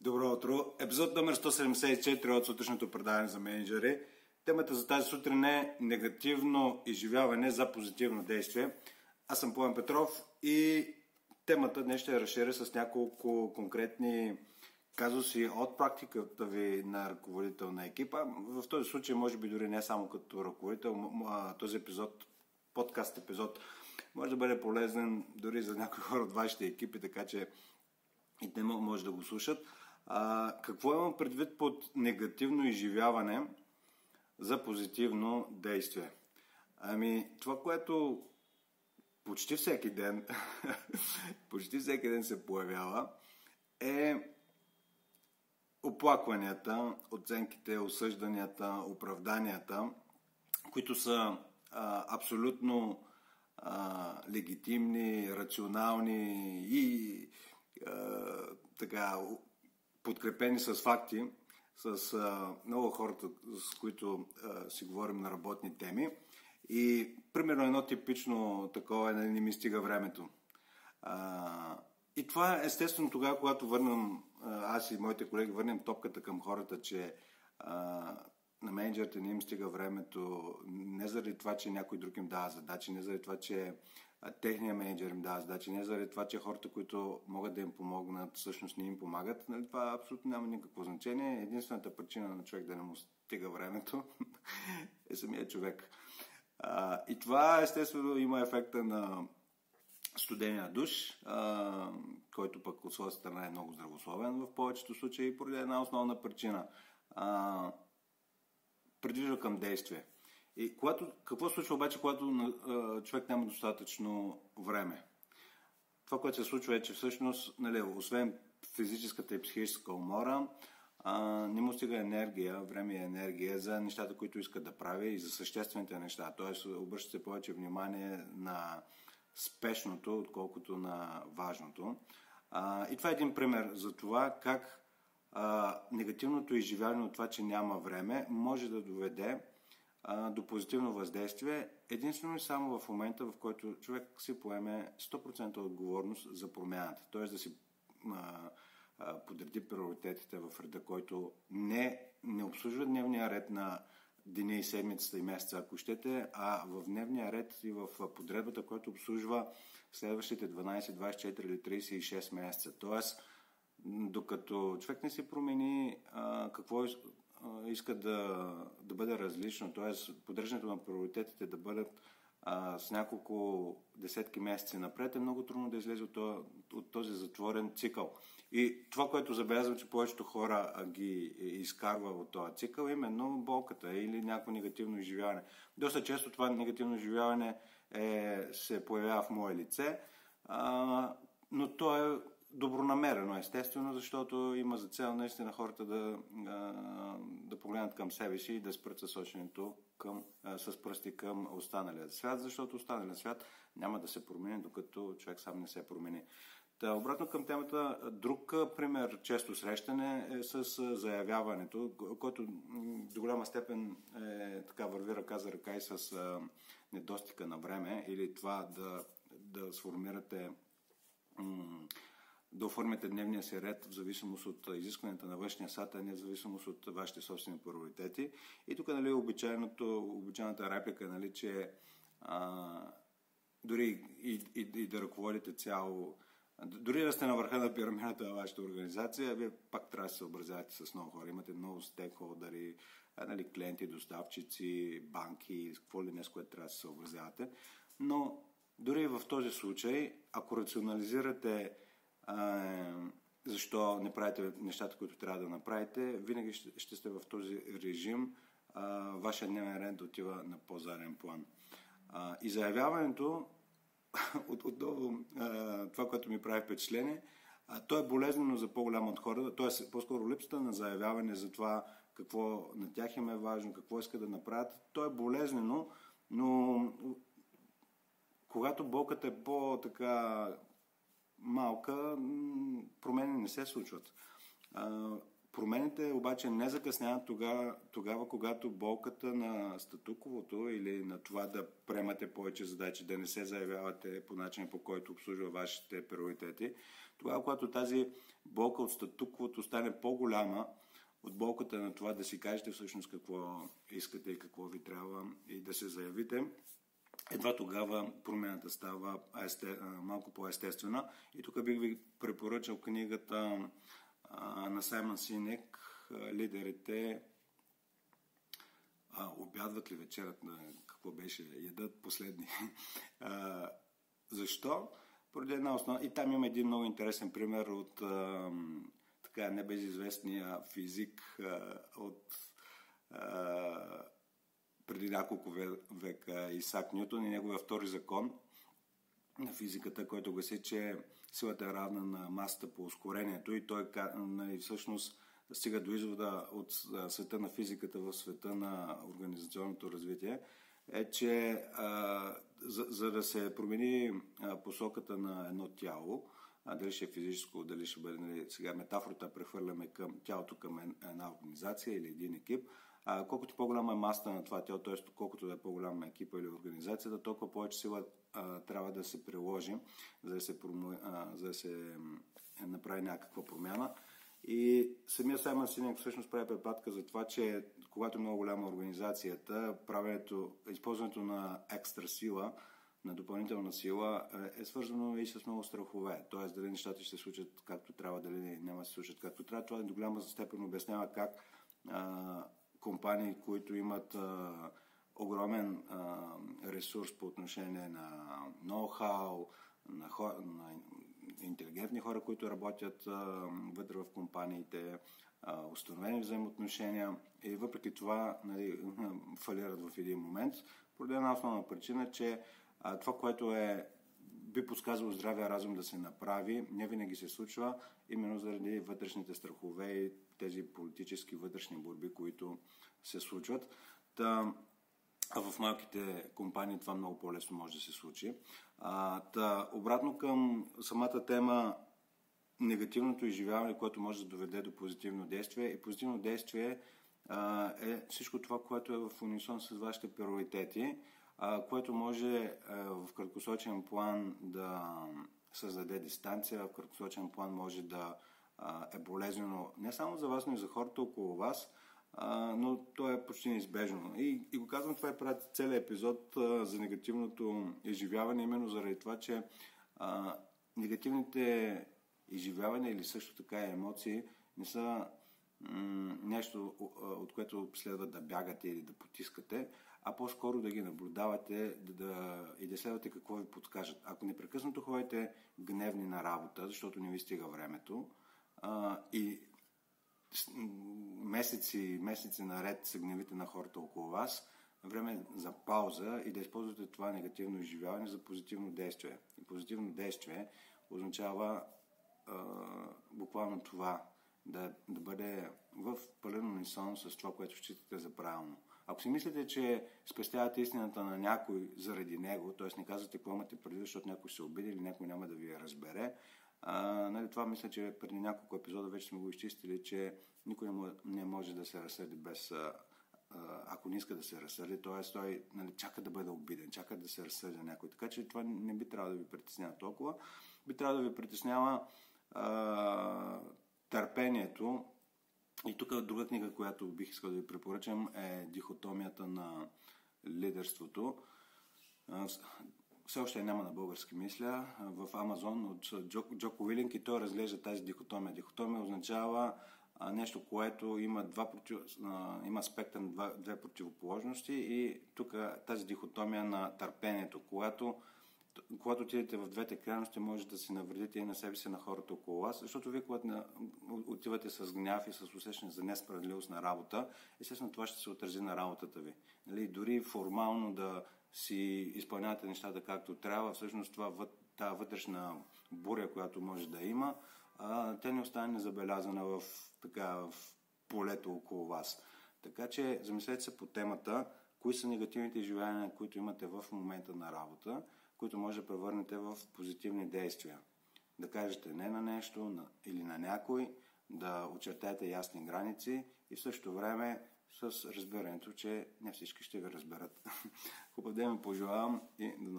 Добро утро! Епизод номер 174 от сутрешното предаване за менеджери. Темата за тази сутрин е негативно изживяване за позитивно действие. Аз съм Пламен Петров и темата днес ще разширя с няколко конкретни казуси от практиката ви на ръководител на екипа. В този случай, може би дори не само като ръководител, този епизод, подкаст епизод, може да бъде полезен дори за някои хора от вашите екипи, така че и те може да го слушат. А, какво имам предвид под негативно изживяване за позитивно действие? Ами, това, което почти всеки ден, почти всеки ден се появява, е оплакванията, оценките, осъжданията, оправданията, които са а, абсолютно а, легитимни, рационални и а, така подкрепени с факти, с а, много хората, с които а, си говорим на работни теми. И примерно едно типично такова е, нали, не ми стига времето. А, и това е естествено тогава, когато върнем, аз и моите колеги върнем топката към хората, че а, на менеджерите не им стига времето, не заради това, че някой друг им дава задачи, не заради това, че техния менеджер им дава задачи, не заради това, че хората, които могат да им помогнат, всъщност не им помагат. Нали, това абсолютно няма никакво значение. Единствената причина на човек да не му стига времето е самия човек. А, и това естествено има ефекта на студения душ, а, който пък от своя страна е много здравословен в повечето случаи, поради една основна причина. А, придвижва към действие. И когато, какво случва обаче, когато а, човек няма достатъчно време? Това, което се случва е, че всъщност, нали, освен физическата и психическа умора, а, не му стига енергия, време и енергия за нещата, които иска да прави и за съществените неща. Тоест, обръща се повече внимание на спешното, отколкото на важното. А, и това е един пример за това как а, негативното изживяване от това, че няма време, може да доведе до позитивно въздействие единствено и само в момента, в който човек си поеме 100% отговорност за промяната. Т.е. да си а, а, подреди приоритетите в реда, който не, не обслужва дневния ред на деня и седмицата и месеца, ако щете, а в дневния ред и в подредбата, която обслужва следващите 12, 24 или 36 месеца. Тоест, докато човек не се промени а, какво иска да, да бъде различно, т.е. поддържането на приоритетите да бъдат а, с няколко десетки месеци напред, е много трудно да излезе от, от този затворен цикъл. И това, което забелязвам, че повечето хора ги изкарва от този цикъл, е именно болката или някакво негативно изживяване. Доста често това негативно изживяване е, се появява в мое лице, а, но то е добронамерено, естествено, защото има за цел наистина хората да, да погледнат към себе си и да спрат съсоченето към, с пръсти към останалия свят, защото останалия свят няма да се промени, докато човек сам не се промени. Та, обратно към темата, друг пример често срещане е с заявяването, който до голяма степен е, така върви ръка за ръка и с недостига на време или това да, да сформирате да оформяте дневния си ред в зависимост от изискването на външния сад, а не в зависимост от вашите собствени приоритети. И тук нали, обичайната реплика, нали, че а, дори и, и, и да ръководите цяло дори да сте на върха на пирамидата на вашата организация, вие пак трябва да се съобразявате с много хора. Имате много стейкхолдери, нали, клиенти, доставчици, банки, какво ли не с което трябва да се съобразявате. Но дори в този случай, ако рационализирате защо не правите нещата, които трябва да направите, винаги ще, ще сте в този режим а, вашия дневен ред отива на по-заден план. А, и заявяването, от, отново а, това, което ми прави впечатление, а, то е болезнено за по-голяма от хората, т.е. по-скоро липсата на заявяване за това какво на тях им е важно, какво искат да направят, то е болезнено, но когато болката е по-така малка, промени не се случват. промените обаче не закъсняват тогава, тогава, когато болката на статуковото или на това да приемате повече задачи, да не се заявявате по начин по който обслужва вашите приоритети, тогава, когато тази болка от статуковото стане по-голяма от болката на това да си кажете всъщност какво искате и какво ви трябва и да се заявите, едва тогава промената става есте, малко по-естествена. И тук бих ви препоръчал книгата на Саймън Синек лидерите а, обядват ли вечерят на какво беше, ядат последни. А, защо? Поради една основа. И там има един много интересен пример от а, така небезизвестния физик а, от преди няколко века Исак Нютон и неговия втори закон на физиката, който гласи, че силата е равна на масата по ускорението и той нали, всъщност стига до извода от света на физиката в света на организационното развитие, е, че а, за, за да се промени а, посоката на едно тяло, а, дали ще е физическо, дали ще бъде, нали, сега метафората прехвърляме към тялото към една организация или един екип, а, колкото по-голяма е маста на това тяло, т.е. колкото да е по-голяма екипа или организацията, толкова повече сила а, трябва да се приложи, за да се, промо... а, за да се направи някаква промяна. И самия Саймън Синек всъщност прави препратка за това, че когато е много голяма организацията, правенето, използването на екстра сила, на допълнителна сила е свързано и с много страхове. Тоест, дали нещата ще се случат както трябва, дали няма да се случат както трябва. Това до голяма степен обяснява как а, компании, които имат а, огромен а, ресурс по отношение на ноу-хау, на, на интелигентни хора, които работят а, вътре в компаниите, а, установени взаимоотношения и въпреки това нали, фалират в един момент. Поради една основна причина, че а, това, което е би подсказало здравия разум да се направи, не винаги се случва, именно заради вътрешните страхове и тези политически вътрешни борби, които се случват. Та, а в малките компании това много по-лесно може да се случи. А, та, обратно към самата тема негативното изживяване, което може да доведе до позитивно действие. И позитивно действие а, е всичко това, което е в унисон с вашите приоритети, а, което може а, в краткосрочен план да създаде дистанция, в краткосрочен план може да е болезнено не само за вас, но и за хората около вас, но то е почти неизбежно. И, и го казвам, това е правят целият епизод за негативното изживяване, именно заради това, че негативните изживявания или също така емоции не са нещо, от което следва да бягате или да потискате, а по-скоро да ги наблюдавате да, да, и да следвате какво ви подскажат. Ако непрекъснато ходите гневни на работа, защото не ви стига времето, а, и месеци, месеци наред се гневите на хората около вас, време е за пауза и да използвате това негативно изживяване за позитивно действие. И позитивно действие означава а, буквално това, да, да бъде в пълен унисон с това, което считате за правилно. Ако си мислите, че спестявате истината на някой заради него, т.е. не казвате какво имате преди, защото някой се обиди или някой няма да ви я разбере, а, нали, това мисля, че преди няколко епизода вече сме го изчистили, че никой не може да се разсърди без ако не иска да се разсърди, т.е. той нали, чака да бъде обиден, чака да се разсърди някой. Така че това не би трябвало да ви притеснява толкова. Би трябвало да ви притеснява а, търпението. И тук друга книга, която бих искал да ви препоръчам е Дихотомията на лидерството все още няма на български мисля, в Амазон от Джоко Уилинг и той разглежда тази дихотомия. Дихотомия означава нещо, което има, два против, има аспекта на две противоположности и тук тази дихотомия на търпението, когато когато отидете в двете крайности, може да си навредите и на себе си, на хората около вас, защото вие, когато отивате с гняв и с усещане за несправедливост на работа, естествено това ще се отрази на работата ви. Нали, дори формално да си изпълнявате нещата както трябва, всъщност това, тази вътрешна буря, която може да има, а, тя не остане незабелязана в, така, в полето около вас. Така че замислете се по темата, кои са негативните изживявания, които имате в момента на работа, които може да превърнете в позитивни действия. Да кажете не на нещо на, или на някой, да очертаете ясни граници и в същото време с разбирането, че не всички ще ви разберат. Хубав ден пожелавам и до